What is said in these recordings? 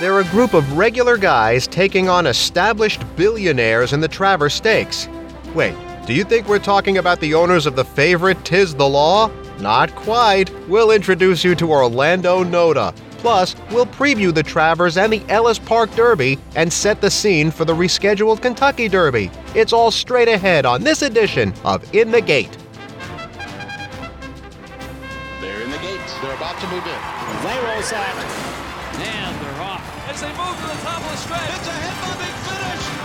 They're a group of regular guys taking on established billionaires in the Travers Stakes. Wait, do you think we're talking about the owners of the favorite Tiz the Law? Not quite. We'll introduce you to Orlando Noda. Plus, we'll preview the Travers and the Ellis Park Derby and set the scene for the rescheduled Kentucky Derby. It's all straight ahead on this edition of In the Gate. They're in the gate. They're about to move in. They roll out. And they're off. As they move to the top of the stretch. It's a head-bobbing finish.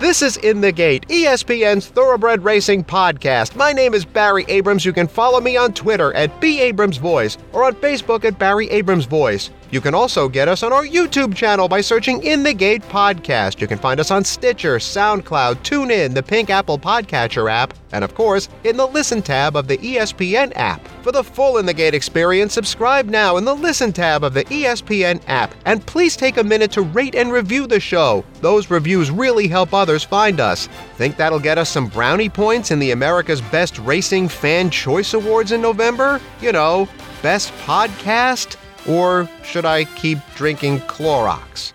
This is In the Gate, ESPN's Thoroughbred Racing podcast. My name is Barry Abrams. You can follow me on Twitter at B Abrams Voice or on Facebook at Barry Abrams Voice. You can also get us on our YouTube channel by searching In the Gate Podcast. You can find us on Stitcher, SoundCloud, TuneIn, the Pink Apple Podcatcher app, and of course, in the Listen tab of the ESPN app. For the full In the Gate experience, subscribe now in the Listen tab of the ESPN app. And please take a minute to rate and review the show. Those reviews really help others find us. Think that'll get us some brownie points in the America's Best Racing Fan Choice Awards in November? You know, Best Podcast? Or should I keep drinking Clorox?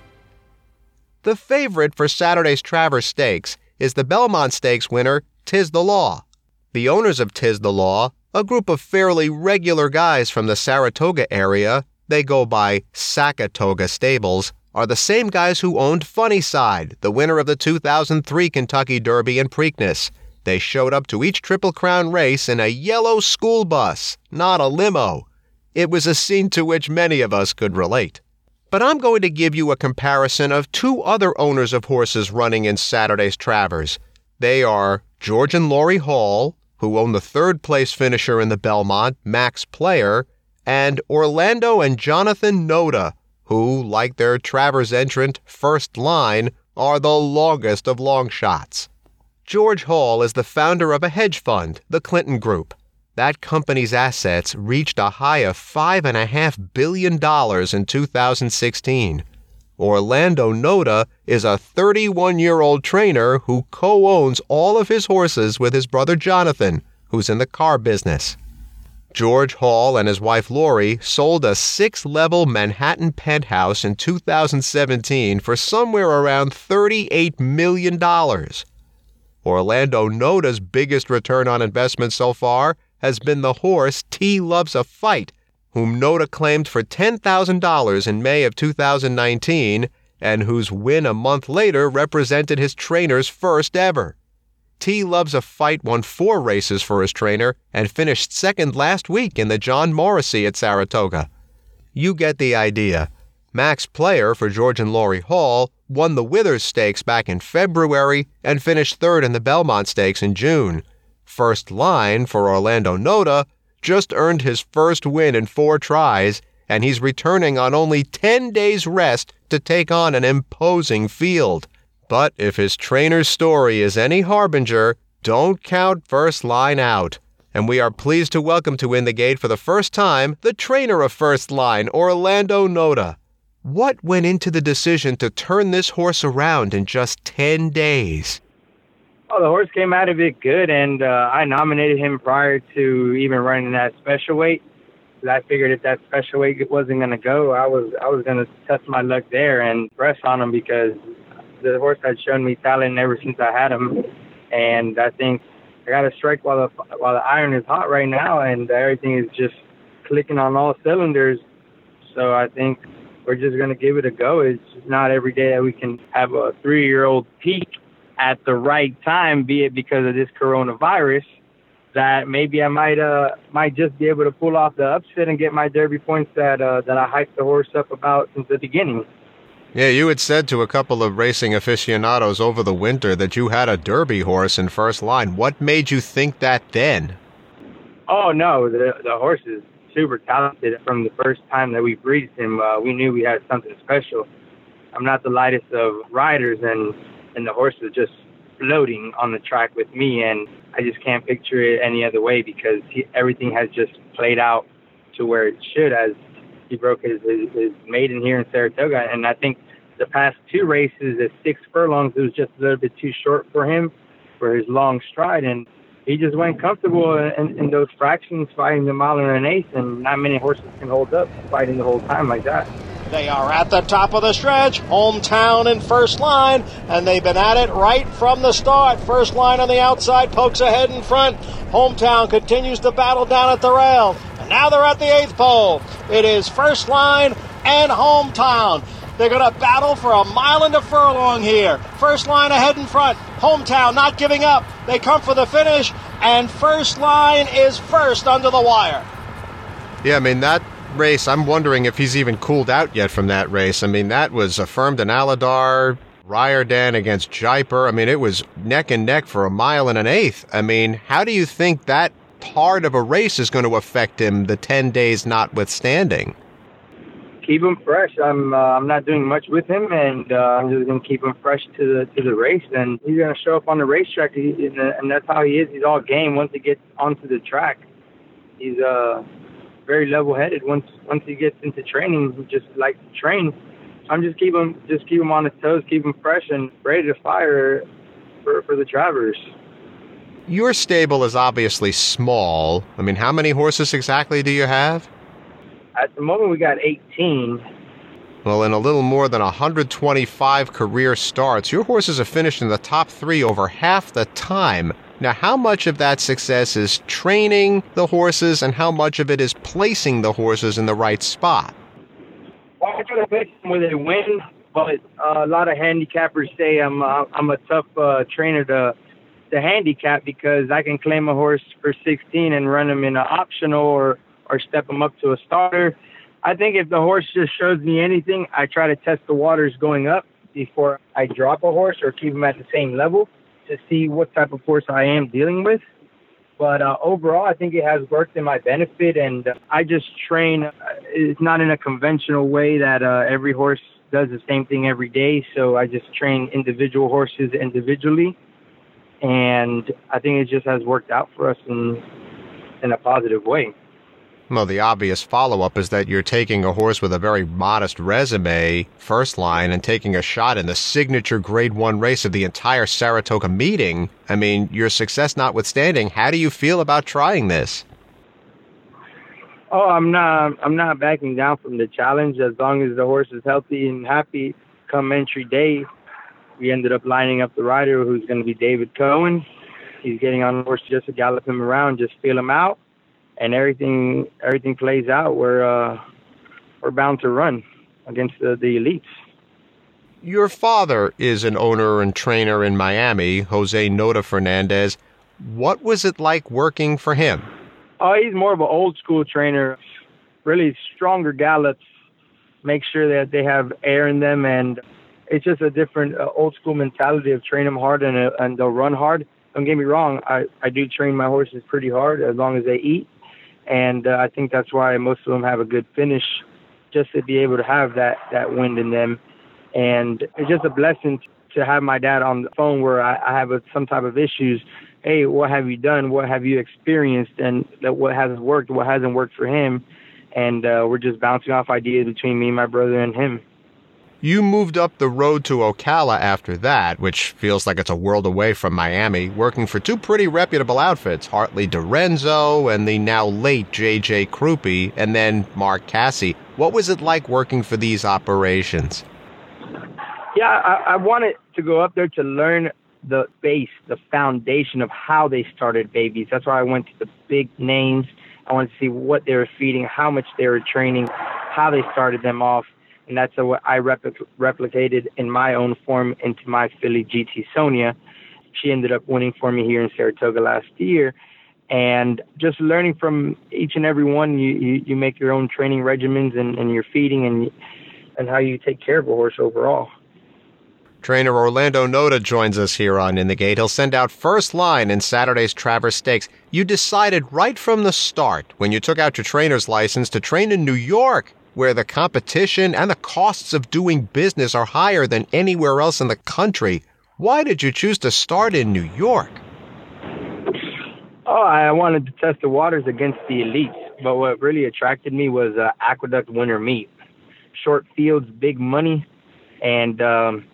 The favorite for Saturday's Travers Stakes is the Belmont Stakes winner, Tiz the Law. The owners of Tiz the Law, a group of fairly regular guys from the Saratoga area, they go by Sackatoga Stables, are the same guys who owned Funny Cide, the winner of the 2003 Kentucky Derby and Preakness. They showed up to each Triple Crown race in a yellow school bus, not a limo. It was a scene to which many of us could relate. But I'm going to give you a comparison of two other owners of horses running in Saturday's Travers. They are George and Lori Hall, who own the third place finisher in the Belmont, Max Player, and Orlando and Jonathan Noda, who, like their Travers entrant, First Line, are the longest of long shots. George Hall is the founder of a hedge fund, the Clinton Group. That company's assets reached a high of $5.5 billion in 2016. Orlando Noda is a 31 year old trainer who co owns all of his horses with his brother Jonathan, who's in the car business. George Hall and his wife Lori sold a six level Manhattan penthouse in 2017 for somewhere around $38 million. Orlando Noda's biggest return on investment so far has been the horse T Loves a Fight, whom Noda claimed for $10,000 in May of 2019 and whose win a month later represented his trainer's first ever. T Loves a Fight won four races for his trainer and finished second last week in the John Morrissey at Saratoga. You get the idea. Max Player for George and Lori Hall won the Withers Stakes back in February and finished third in the Belmont Stakes in June. First Line for Orlando Noda just earned his first win in four tries, and he's returning on only 10 days' rest to take on an imposing field. But if his trainer's story is any harbinger, don't count First Line out. And we are pleased to welcome to In the Gate for the first time the trainer of First Line, Orlando Noda. What went into the decision to turn this horse around in just 10 days? Oh, the horse came out of it good, and uh, I nominated him prior to even running that special weight. I figured if that special weight wasn't going to go, I was I was going to test my luck there and press on him because the horse had shown me talent ever since I had him, and I think I got to strike while the while the iron is hot right now, and everything is just clicking on all cylinders. So I think we're just going to give it a go. It's not every day that we can have a three-year-old peak at the right time, be it because of this coronavirus, that maybe I might uh might just be able to pull off the upset and get my derby points that uh, that I hyped the horse up about since the beginning. Yeah, you had said to a couple of racing aficionados over the winter that you had a Derby horse in first line. What made you think that then? Oh no, the the horse is super talented. From the first time that we breathed him, uh, we knew we had something special. I'm not the lightest of riders, and and the horse was just floating on the track with me, and I just can't picture it any other way because he, everything has just played out to where it should as he broke his, his, his maiden here in Saratoga, and I think the past two races at six furlongs it was just a little bit too short for him for his long stride, and he just went comfortable in, in those fractions fighting the mile and an eighth, and not many horses can hold up fighting the whole time like that. They are at the top of the stretch, hometown in first line, and they've been at it right from the start. First line on the outside pokes ahead in front. Hometown continues to battle down at the rail. And now they're at the eighth pole. It is first line and hometown. They're going to battle for a mile and a furlong here. First line ahead in front. Hometown not giving up. They come for the finish, and first line is first under the wire. Yeah, I mean, that race, I'm wondering if he's even cooled out yet from that race. I mean, that was affirmed in Alydar, Riordan against Jiper. I mean, it was neck and neck for a mile and an eighth. I mean, how do you think that hard of a race is going to affect him, the 10 days notwithstanding? Keep him fresh. I'm uh, I'm not doing much with him, and uh, I'm just gonna keep him fresh to the to the race. And he's gonna show up on the racetrack, and, and that's how he is. He's all game once he gets onto the track. He's uh very level headed. Once once he gets into training, he just likes to train. I'm just keep him just keep him on his toes, keep him fresh and ready to fire for for the Travers. Your stable is obviously small. I mean, how many horses exactly do you have? At the moment, we got 18. Well, in a little more than 125 career starts, your horses have finished in the top three over half the time. Now, how much of that success is training the horses, and how much of it is placing the horses in the right spot? Well, I try to place them where they win, but uh, a lot of handicappers say I'm uh, I'm a tough uh, trainer to to handicap because I can claim a horse for 16 and run him in an optional or or step him up to a starter. I think if the horse just shows me anything, I try to test the waters going up before I drop a horse or keep him at the same level to see what type of horse I am dealing with. But uh, overall, I think it has worked in my benefit, and uh, I just train. Uh, it's not in a conventional way that uh, every horse does the same thing every day. So I just train individual horses individually, and I think it just has worked out for us in in a positive way. Well, the obvious follow up is that you're taking a horse with a very modest resume, first line, and taking a shot in the signature grade one race of the entire Saratoga meeting. I mean, your success notwithstanding, how do you feel about trying this? Oh, I'm not. I'm not backing down from the challenge. As long as the horse is healthy and happy, come entry day, we ended up lining up the rider who's going to be David Cohen. He's getting on the horse just to gallop him around, just feel him out and everything everything plays out, we're uh, we're bound to run against the, the elites. Your father is an owner and trainer in Miami, Jose Noda Fernandez. What was it like working for him? Oh, he's more of an old school trainer. Really stronger gallops. Make sure that they have air in them, and it's just a different uh, old school mentality of train them hard and uh, and they'll run hard. Don't get me wrong, I I do train my horses pretty hard as long as they eat, and uh, I think that's why most of them have a good finish, just to be able to have that that wind in them, and it's just a blessing to have my dad on the phone where I, I have a, some type of issues. Hey, what have you done? What have you experienced? And that what hasn't worked? What hasn't worked for him? And uh, we're just bouncing off ideas between me, my brother, and him. You moved up the road to Ocala after that, which feels like it's a world away from Miami, working for two pretty reputable outfits, Hartley DeRenzo and the now late J.J. Crupi, and then Mark Casse. What was it like working for these operations? Yeah, I, I wanted to go up there to learn the base, the foundation of how they started babies. That's why I went to the big names. I wanted to see what they were feeding, how much they were training, how they started them off and that's what I repl- replicated in my own form into my filly GT Sonia. She ended up winning for me here in Saratoga last year, and just learning from each and every one, you you, you make your own training regimens and, and your feeding and and how you take care of a horse overall. Trainer Orlando Noda joins us here on In the Gate. He'll send out first line in Saturday's Travers Stakes. You decided right from the start, when you took out your trainer's license, to train in New York where the competition and the costs of doing business are higher than anywhere else in the country. Why did you choose to start in New York? Oh, I wanted to test the waters against the elites, but what really attracted me was uh, Aqueduct Winter Meet. Short fields, big money, and um,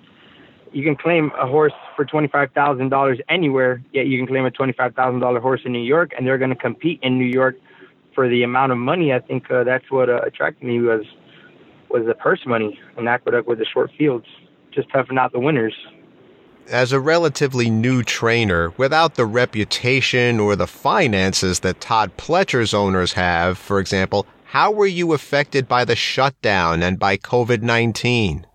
you can claim a horse for $25,000 anywhere, yet you can claim a $25,000 horse in New York, and they're going to compete in New York for the amount of money. I think uh, that's what uh, attracted me was was the purse money and Aqueduct with the short fields, just toughing out the winners. As a relatively new trainer, without the reputation or the finances that Todd Pletcher's owners have, for example, how were you affected by the shutdown and by COVID 19?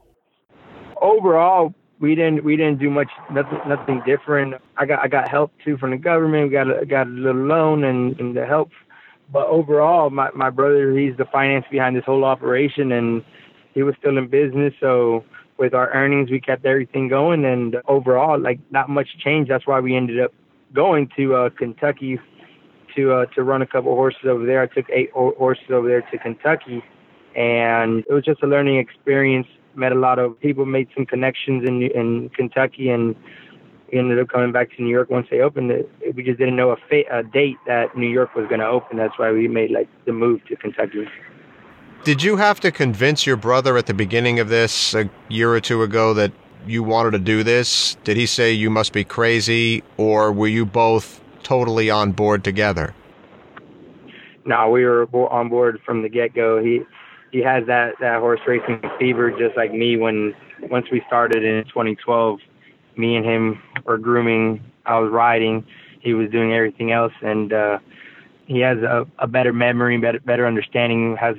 Overall, we didn't we didn't do much nothing nothing different. I got I got help too from the government. We got a, got a little loan and, and the help. But overall, my my brother he's the finance behind this whole operation, and he was still in business. So with our earnings, we kept everything going, and overall, like not much change. That's why we ended up going to uh, Kentucky to uh, to run a couple horses over there. I took eight horses over there to Kentucky, and it was just a learning experience met a lot of people, made some connections in in Kentucky, and we ended up coming back to New York once they opened it. We just didn't know a, fa- a date that New York was going to open. That's why we made like the move to Kentucky. Did you have to convince your brother at the beginning of this a year or two ago that you wanted to do this? Did he say you must be crazy, or were you both totally on board together? No, we were on board from the get go. He he has that that horse racing fever just like me when once we started in 2012 me and him were grooming i was riding he was doing everything else and uh he has a, a better memory better better understanding has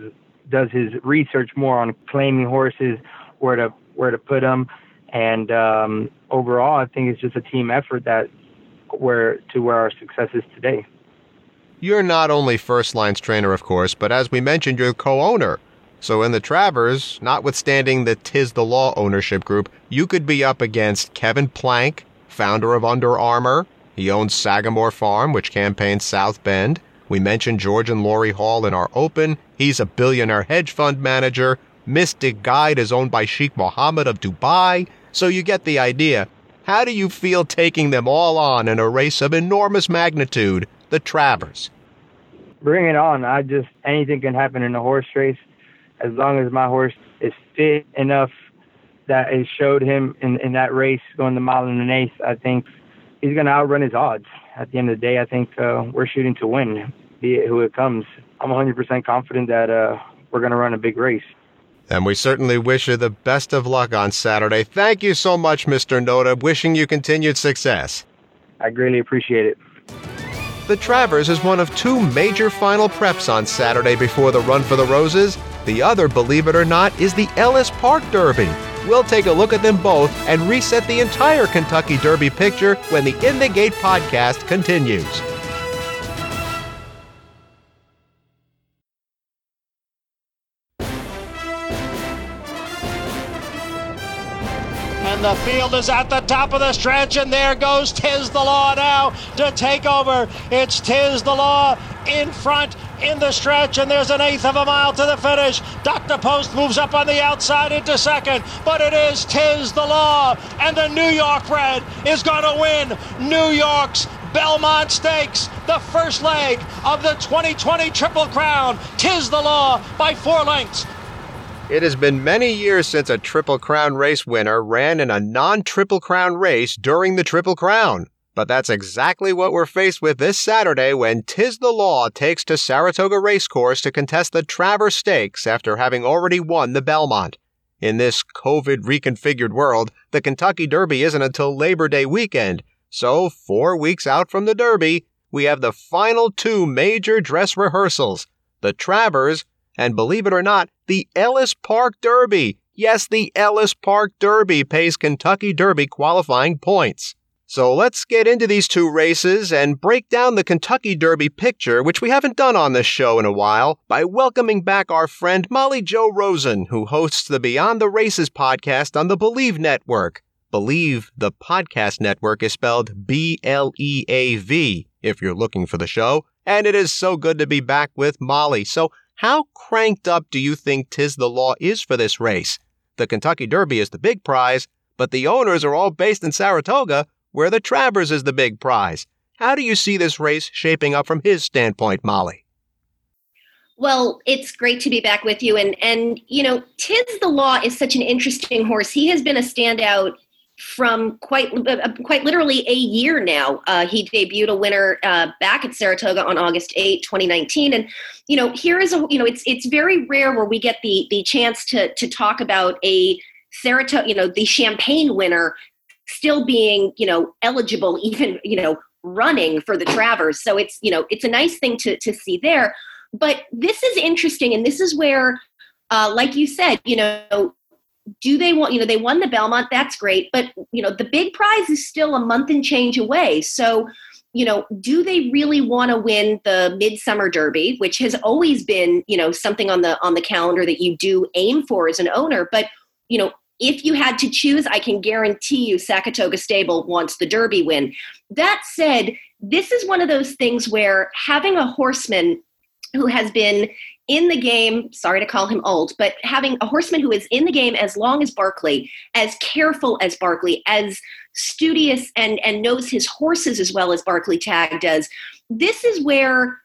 does his research more on claiming horses where to where to put them and um overall i think it's just a team effort that where to where our success is today. You're not only First Line's trainer, of course, but as we mentioned, you're co owner so in the Travers, notwithstanding the Tiz the Law ownership group, you could be up against Kevin Plank, founder of Under Armour. He owns Sagamore Farm, which campaigns South Bend. We mentioned George and Lori Hall in our open. He's a billionaire hedge fund manager. Mystic Guide is owned by Sheikh Mohammed of Dubai. So you get the idea. How do you feel taking them all on in a race of enormous magnitude, the Travers? Bring it on. I just, anything can happen in a horse race as long as my horse is fit enough that it showed him in, in that race going the mile and an eighth, I think he's going to outrun his odds. At the end of the day, I think uh, we're shooting to win, be it who it comes. I'm 100% confident that uh, we're going to run a big race. And we certainly wish you the best of luck on Saturday. Thank you so much, Mr. Noda. Wishing you continued success. I greatly appreciate it. The Travers is one of two major final preps on Saturday before the Run for the Roses. The other, believe it or not, is the Ellis Park Derby. We'll take a look at them both and reset the entire Kentucky Derby picture when the In the Gate podcast continues. And the field is at the top of the stretch, and there goes Tiz the Law now to take over. It's Tiz the Law in front in the stretch, and there's an eighth of a mile to the finish. Dr. Post moves up on the outside into second, but it is Tiz the Law, and the New York Red is going to win New York's Belmont Stakes, the first leg of the 2020 Triple Crown. Tiz the Law by four lengths. It has been many years since a Triple Crown race winner ran in a non Triple Crown race during the Triple Crown. But that's exactly what we're faced with this Saturday when Tiz the Law takes to Saratoga Racecourse to contest the Travers Stakes after having already won the Belmont. In this COVID reconfigured world, the Kentucky Derby isn't until Labor Day weekend, so four weeks out from the Derby, we have the final two major dress rehearsals the Travers, and believe it or not, the Ellis Park Derby. Yes, the Ellis Park Derby pays Kentucky Derby qualifying points. So let's get into these two races and break down the Kentucky Derby picture, which we haven't done on this show in a while, by welcoming back our friend Molly Jo Rosen, who hosts the Beyond the Races podcast on the Bleav Network. Bleav the podcast network, is spelled B L E A V if you're looking for the show. And it is so good to be back with Molly. So, how cranked up do you think Tiz the Law is for this race? The Kentucky Derby is the big prize, but the owners are all based in Saratoga, where the Travers is the big prize. How do you see this race shaping up from his standpoint, Molly? Well, it's great to be back with you. And, and you know, Tiz the Law is such an interesting horse. He has been a standout from quite uh, quite literally a year now. Uh, he debuted a winner uh, back at Saratoga on August 8, 2019, and you know here is a you know it's it's very rare where we get the the chance to to talk about a Saratoga you know the champagne winner still being you know eligible even you know running for the Travers. So it's you know it's a nice thing to to see there. But this is interesting, and this is where, uh, like you said, you know, do they want you know they won the belmont that's great but you know the big prize is still a month and change away so you know do they really want to win the midsummer derby which has always been you know something on the on the calendar that you do aim for as an owner but you know if you had to choose i can guarantee you Sackatoga stable wants the derby win. That said this is one of those things where having a horseman who has been in the game, sorry to call him old, but having a horseman who is in the game as long as Barclay, as careful as Barclay, as studious and, and knows his horses as well as Barclay Tagg does, this is where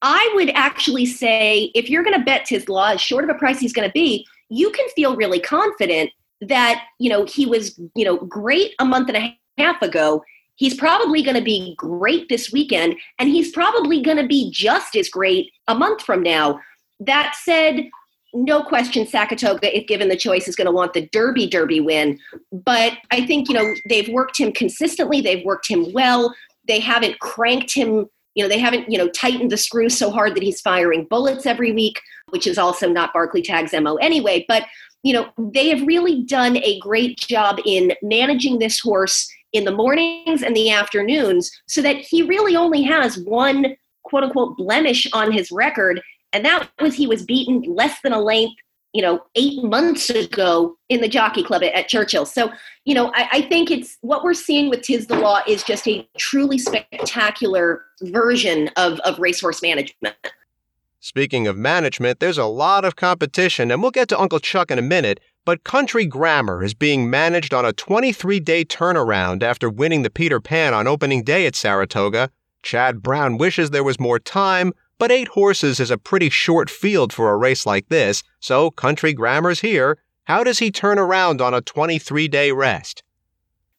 I would actually say if you're going to bet Tislaw, as short of a price he's going to be, you can feel really confident that, you know, he was, you know, great a month and a half ago He's probably going to be great this weekend, and he's probably going to be just as great a month from now. That said, no question Sackatoga, if given the choice, is going to want the Derby Derby win. But I think, you know, they've worked him consistently, they've worked him well. They haven't cranked him, you know, they haven't, you know, tightened the screw so hard that he's firing bullets every week, which is also not Barclay Tagg's MO anyway. But, you know, they have really done a great job in managing this horse in the mornings and the afternoons so that he really only has one quote unquote blemish on his record. And that was he was beaten less than a length, you know, eight months ago in the jockey club at, at Churchill. So, you know, I, I, think it's what we're seeing with Tiz the Law is just a truly spectacular version of, of racehorse management. Speaking of management, there's a lot of competition, and we'll get to Uncle Chuck in a minute. But Country Grammar is being managed on a 23 day turnaround after winning the Peter Pan on opening day at Saratoga. Chad Brown wishes there was more time, but eight horses is a pretty short field for a race like this, so Country Grammar's here. How does he turn around on a 23 day rest?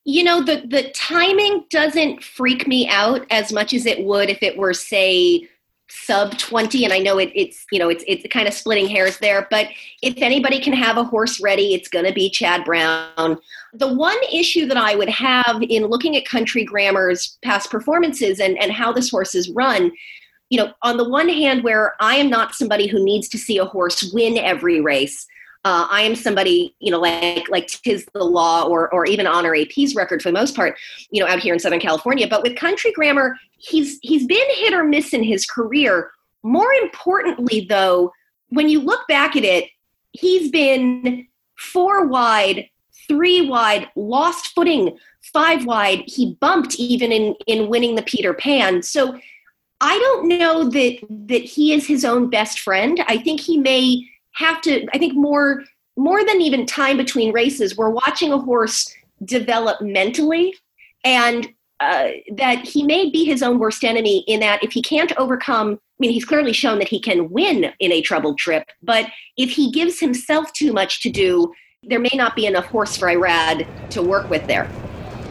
You know, the, the timing doesn't freak me out as much as it would if it were, say, sub 20 and i know it, it's you know it's it's kind of splitting hairs there but if anybody can have a horse ready it's going to be chad brown the one issue that i would have in looking at country grammar's past performances and and how this horse is run you know on the one hand where i am not somebody who needs to see a horse win every race uh, I am somebody, you know, like like Tiz the Law or or even Honor AP's record for the most part, you know, out here in Southern California. But with Country Grammar, he's he's been hit or miss in his career. More importantly, though, when you look back at it, he's been four wide, three wide, lost footing, five wide. He bumped even in in winning the Peter Pan. So I don't know that that he is his own best friend. I think he may have to i think more more than even time between races we're watching a horse develop mentally and uh, that he may be his own worst enemy in that if he can't overcome i mean he's clearly shown that he can win in a troubled trip but if he gives himself too much to do there may not be enough horse for irad to work with there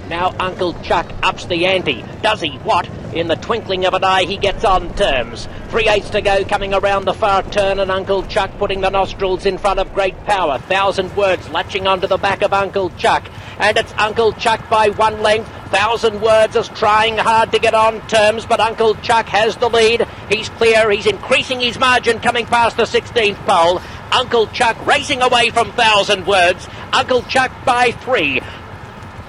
now Uncle Chuck ups the ante. Does he? What? In the twinkling of an eye, he gets on terms. Three eighths to go, coming around the far turn, and Uncle Chuck putting the nostrils in front of great power. Thousand words latching onto the back of Uncle Chuck. And it's Uncle Chuck by one length. Thousand words is trying hard to get on terms, but Uncle Chuck has the lead. He's clear. He's increasing his margin coming past the 16th pole. Uncle Chuck racing away from Thousand Words. Uncle Chuck by three.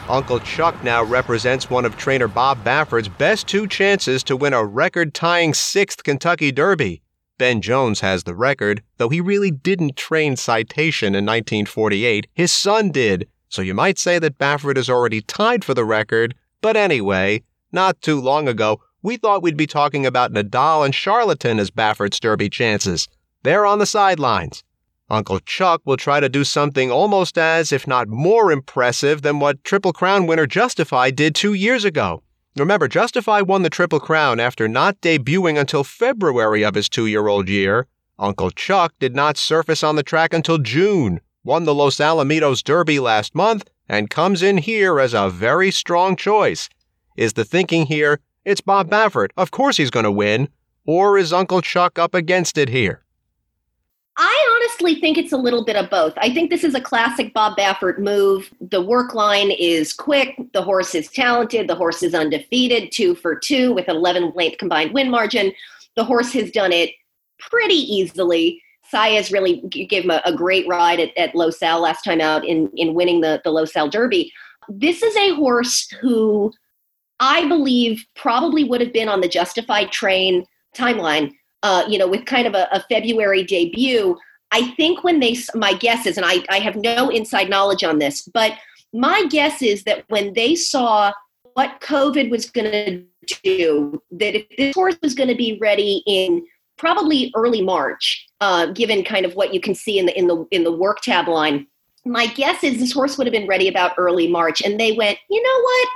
Uncle Chuck now represents one of trainer Bob Baffert's best two chances to win a record tying sixth Kentucky Derby. Ben Jones has the record, though he really didn't train Citation in 1948. His son did, so you might say that Baffert is already tied for the record. But anyway, not too long ago, we thought we'd be talking about Nadal and Charlatan as Baffert's Derby chances. They're on the sidelines. Uncle Chuck will try to do something almost as, if not more impressive than what Triple Crown winner Justify did two years ago. Remember, Justify won the Triple Crown after not debuting until February of his two year old year. Uncle Chuck did not surface on the track until June, won the Los Alamitos Derby last month, and comes in here as a very strong choice. Is the thinking here, it's Bob Baffert, of course he's going to win, or is Uncle Chuck up against it here? I honestly think it's a little bit of both. I think this is a classic Bob Baffert move. The work line is quick. The horse is talented. The horse is undefeated, two for two with an 11 length combined win margin. The horse has done it pretty easily. Saez really gave him a, a great ride at, at last time out in, in winning the, the Al Derby. This is a horse who I believe probably would have been on the justified train timeline uh, you know, with kind of a, a, February debut. I think when they, my guess is, and I, I have no inside knowledge on this, but my guess is that when they saw what COVID was going to do, that if this horse was going to be ready in probably early March, uh, given kind of what you can see in the in the in the work tab line, my guess is this horse would have been ready about early March, and they went, you know what?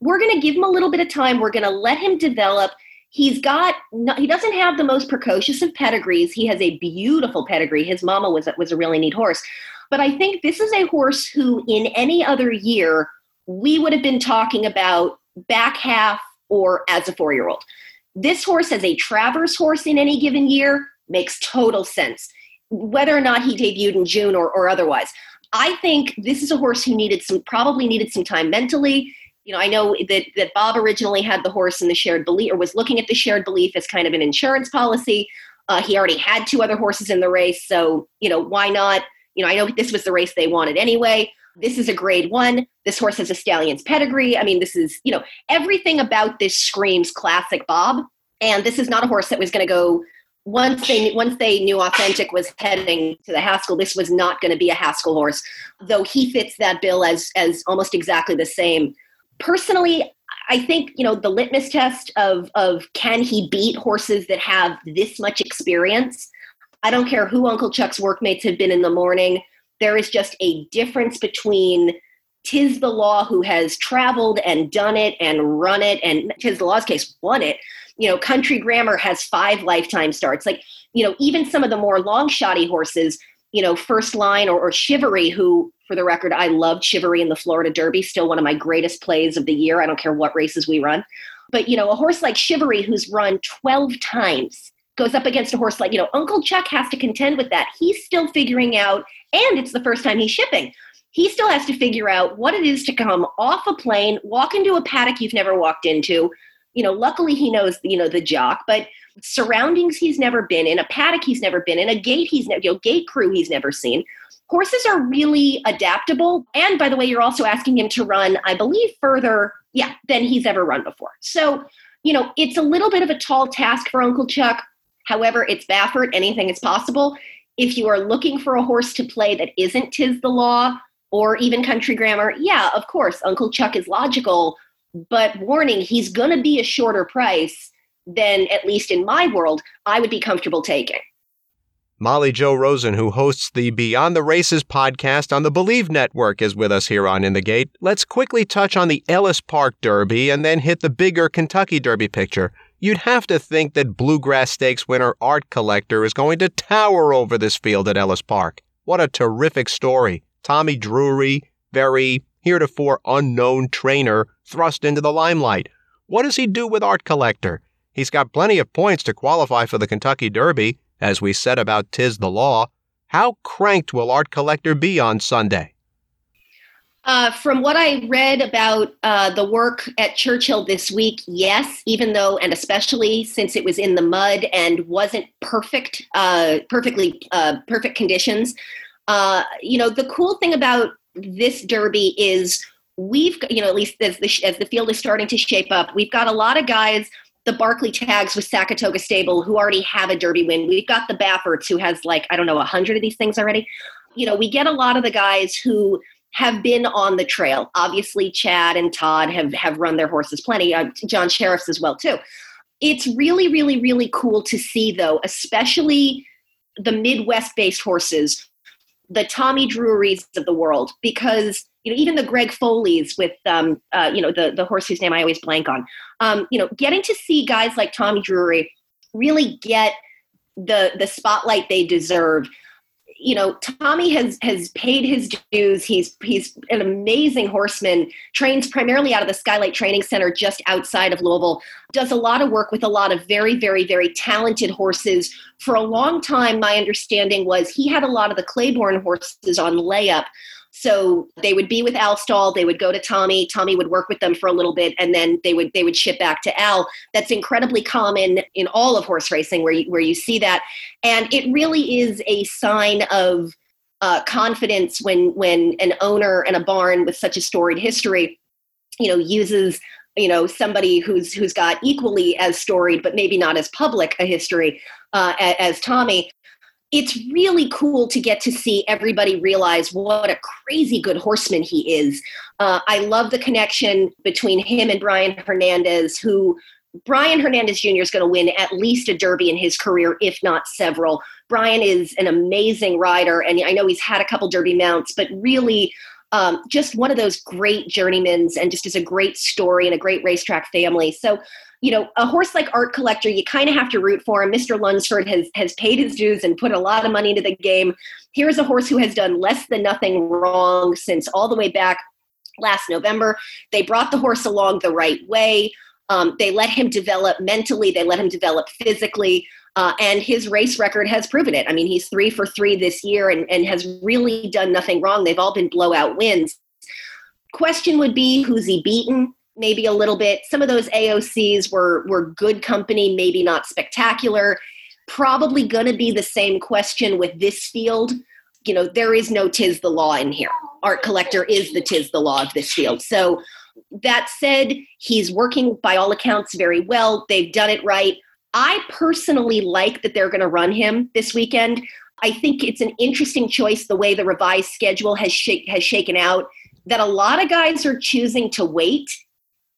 We're going to give him a little bit of time. We're going to let him develop he's got he doesn't have the most precocious of pedigrees. He has a beautiful pedigree. His mama was was a really neat horse. But i think this is a horse who in any other year we would have been talking about back half or as a four year old this horse as a travers horse in any given year makes total sense whether or not he debuted in june or, or otherwise. I think this is a horse who needed some probably needed some time mentally you know, I know that that Bob originally had the horse in the shared belief, or was looking at the shared belief as kind of an insurance policy. Uh, he already had two other horses in the race, so you know, why not? You know, I know this was the race they wanted anyway. This is a grade one. This horse has a stallion's pedigree. I mean, this is you know everything about this screams classic Bob. And this is not a horse that was going to go once they once they knew authentic was heading to the haskell this was not going to be a haskell horse though he fits that bill as as almost exactly the same personally, I think you know the litmus test of of can he beat horses that have this much experience. I don't care who Uncle Chuck's workmates have been in the morning. There is just a difference between Tiz the Law, who has traveled and done it and run it, and Tiz the Law's case won it. You know, Country Grammar has five lifetime starts. Like, you know, even some of the more long shotty horses, you know, First Line or, or Chivalry, who for the record, I loved Chivalry in the Florida Derby, still one of my greatest plays of the year. I don't care what races we run. But, you know, a horse like Chivalry, who's run 12 times, goes up against a horse like, you know, Uncle Chuck has to contend with that. He's still figuring out, and it's the first time he's shipping. He still has to figure out what it is to come off a plane, walk into a paddock you've never walked into. You know, luckily he knows, you know, the jock, but surroundings he's never been in, a paddock he's never been in, a gate he's never, you know, gate crew he's never seen horses are really adaptable. And by the way, you're also asking him to run, I believe, further, yeah, than he's ever run before. So, you know, it's a little bit of a tall task for Uncle Chuck. However, it's Baffert, anything is possible. If you are looking for a horse to play that isn't Tiz the Law or even Country Grammar, yeah, of course, Uncle Chuck is logical. But warning, he's going to be a shorter price than, at least in my world, I would be comfortable taking. Molly Jo Rosen, who hosts the Beyond the Races podcast on the Bleav Network, is with us here on In the Gate. Let's quickly touch on the Ellis Park Derby and then hit the bigger Kentucky Derby picture. You'd have to think that Bluegrass Stakes winner Art Collector is going to tower over this field at Ellis Park. What a terrific story. Tommy Drury, very heretofore unknown trainer, thrust into the limelight. What does he do with Art Collector? He's got plenty of points to qualify for the Kentucky Derby as we said about Tiz the Law, how cranked will Art Collector be on Sunday? Uh, from what I read about uh, the work at Churchill this week, yes, even though, and especially since it was in the mud and wasn't perfect, uh, perfectly uh, perfect conditions. Uh, you know, the cool thing about this derby is we've, you know, at least as the, as the field is starting to shape up, we've got a lot of guys the Barclay Taggs with Sackatoga Stable who already have a Derby win. We've got the Bafferts who has like, I don't know, a hundred of these things already. You know, we get a lot of the guys who have been on the trail. Obviously, Chad and Todd have, have run their horses plenty. Uh, John Shirreffs as well, too. It's really, really, really cool to see, though, especially the Midwest based horses, the Tommy Drurys of the world, because you know, even the Greg Foleys with, um, uh, you know, the the horse whose name I always blank on. Um, you know, getting to see guys like Tommy Drury really get the the spotlight they deserve. you know, Tommy has has paid his dues. He's he's an amazing horseman. Trains primarily out of the Skylight Training Center just outside of Louisville. Does a lot of work with a lot of very very very talented horses. For a long time, my understanding was he had a lot of the Claiborne horses on layup. So they would be with Al Stall. They would go to Tommy. Tommy would work with them for a little bit, and then they would they would ship back to Al. That's incredibly common in all of horse racing, where you where you see that, and it really is a sign of uh, confidence when when an owner and a barn with such a storied history, you know, uses you know somebody who's who's got equally as storied but maybe not as public a history uh, as, as Tommy it's really cool to get to see everybody realize what a crazy good horseman he is. Uh, I love the connection between him and Brian Hernandez, who Brian Hernandez Jr. is going to win at least a Derby in his career, if not several. Brian is an amazing rider, and I know he's had a couple Derby mounts, but really um, just one of those great journeymans and just is a great story and a great racetrack family. So you know, a horse like Art Collector, you kind of have to root for him. Mr. Lunsford has has paid his dues and put a lot of money into the game. Here's a horse who has done less than nothing wrong since all the way back last November. They brought the horse along the right way. Um, they let him develop mentally. They let him develop physically. Uh, and his race record has proven it. I mean, he's three for three this year and, and has really done nothing wrong. They've all been blowout wins. Question would be who's he beaten? Maybe a little bit. Some of those AOCs were were good company, maybe not spectacular. Probably going to be the same question with this field. You know, there is no tiz the law in here. Art collector is the tiz the law of this field. So that said, he's working by all accounts very well. They've done it right. I personally like that they're going to run him this weekend. I think it's an interesting choice the way the revised schedule has sh- has shaken out. That a lot of guys are choosing to wait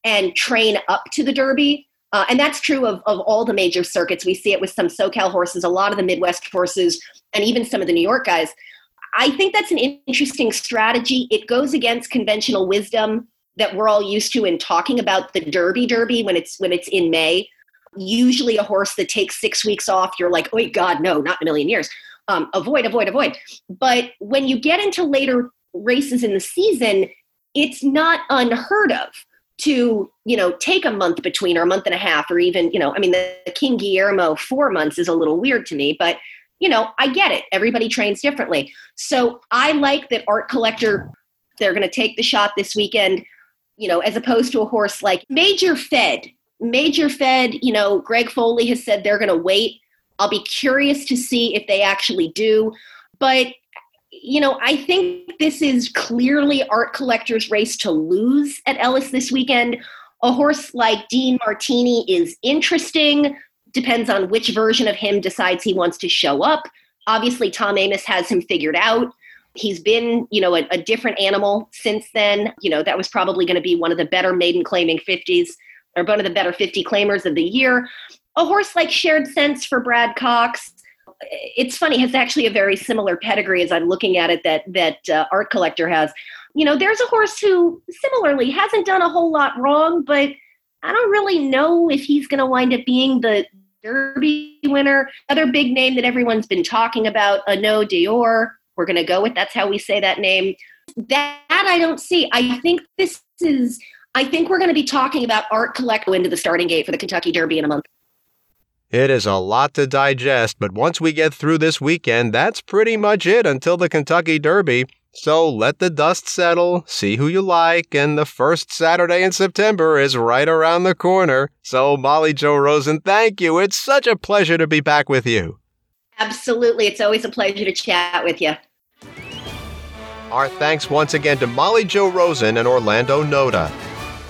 and train up to the Derby. Uh, and that's true of, of all the major circuits. We see it with some SoCal horses, a lot of the Midwest horses, and even some of the New York guys. I think that's an interesting strategy. It goes against conventional wisdom that we're all used to in talking about the Derby Derby when it's when it's in May. Usually, a horse that takes six weeks off, you're like, oh God, no, not in a million years. Um, avoid, avoid, avoid. But when you get into later races in the season, it's not unheard of to you know take a month between or a month and a half or even you know i mean the, the, king guillermo four months is a little weird to me but you know i get it. Everybody trains differently. So i like that art collector they're going to take the shot this weekend you know as opposed to a horse like major fed. Major fed you know greg foley has said they're going to wait. I'll be curious to see if they actually do but you know, I think this is clearly art collectors' race to lose at Ellis this weekend. A horse like Dean Martini is interesting. Depends on which version of him decides he wants to show up. Obviously, Tom Amoss has him figured out. He's been, you know, a, a different animal since then. You know, that was probably going to be one of the better maiden claiming 50s or one of the better 50 claimers of the year. A horse like Shared Sense for Brad Cox it's funny has actually a very similar pedigree as i'm looking at it that that uh, art collector has. You know there's a horse who similarly hasn't done a whole lot wrong but i don't really know if he's going to wind up being the derby winner. Other big name that everyone's been talking about ano dior we're going to go with that's how we say that name. That i don't see. I think this is i think we're going to be talking about art collector into the starting gate for the kentucky derby in a month it is a lot to digest, but once we get through this weekend, that's pretty much it until the Kentucky Derby. So let the dust settle, see who you like, and the first Saturday in September is right around the corner. So, Molly Jo Rosen, thank you. It's such a pleasure to be back with you. Absolutely. It's always a pleasure to chat with you. Our thanks once again to Molly Jo Rosen and Orlando Noda.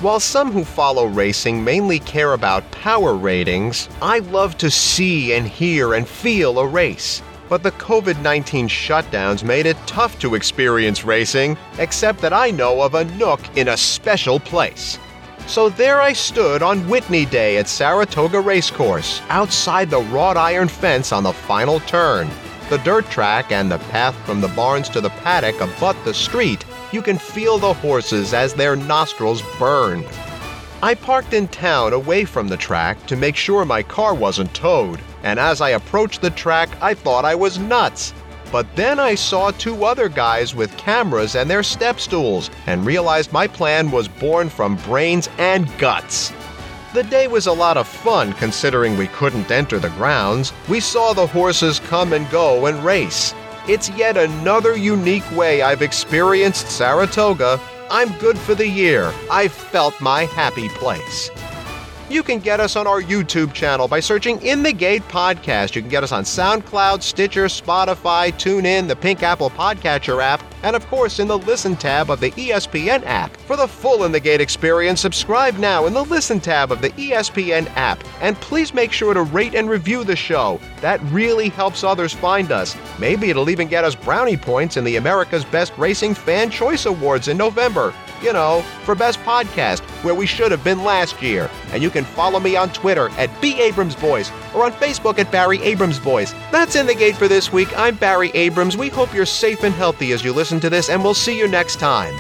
While some who follow racing mainly care about power ratings, I love to see and hear and feel a race. But the COVID 19 shutdowns made it tough to experience racing, except that I know of a nook in a special place. So there I stood on Whitney Day at Saratoga Racecourse, outside the wrought iron fence on the final turn. The dirt track and the path from the barns to the paddock abut the street, you can feel the horses as their nostrils burn. I parked in town away from the track to make sure my car wasn't towed, and as I approached the track, I thought I was nuts. But then I saw two other guys with cameras and their step stools and realized my plan was born from brains and guts. The day was a lot of fun considering we couldn't enter the grounds. We saw the horses come and go and race. It's yet another unique way I've experienced Saratoga. I'm good for the year. I've felt my happy place. You can get us on our YouTube channel by searching In the Gate Podcast. You can get us on SoundCloud, Stitcher, Spotify, TuneIn, the Pink Apple Podcatcher app, and of course in the Listen tab of the ESPN app. For the full In the Gate experience, subscribe now in the Listen tab of the ESPN app. And please make sure to rate and review the show. That really helps others find us. Maybe it'll even get us brownie points in the America's Best Racing Fan Choice Awards in November you know, for Best Podcast, where we should have been last year. And you can follow me on Twitter at B. Abrams Voice or on Facebook at Barry Abrams Voice. That's In the Gate for this week. I'm Barry Abrams. We hope you're safe and healthy as you listen to this, and we'll see you next time.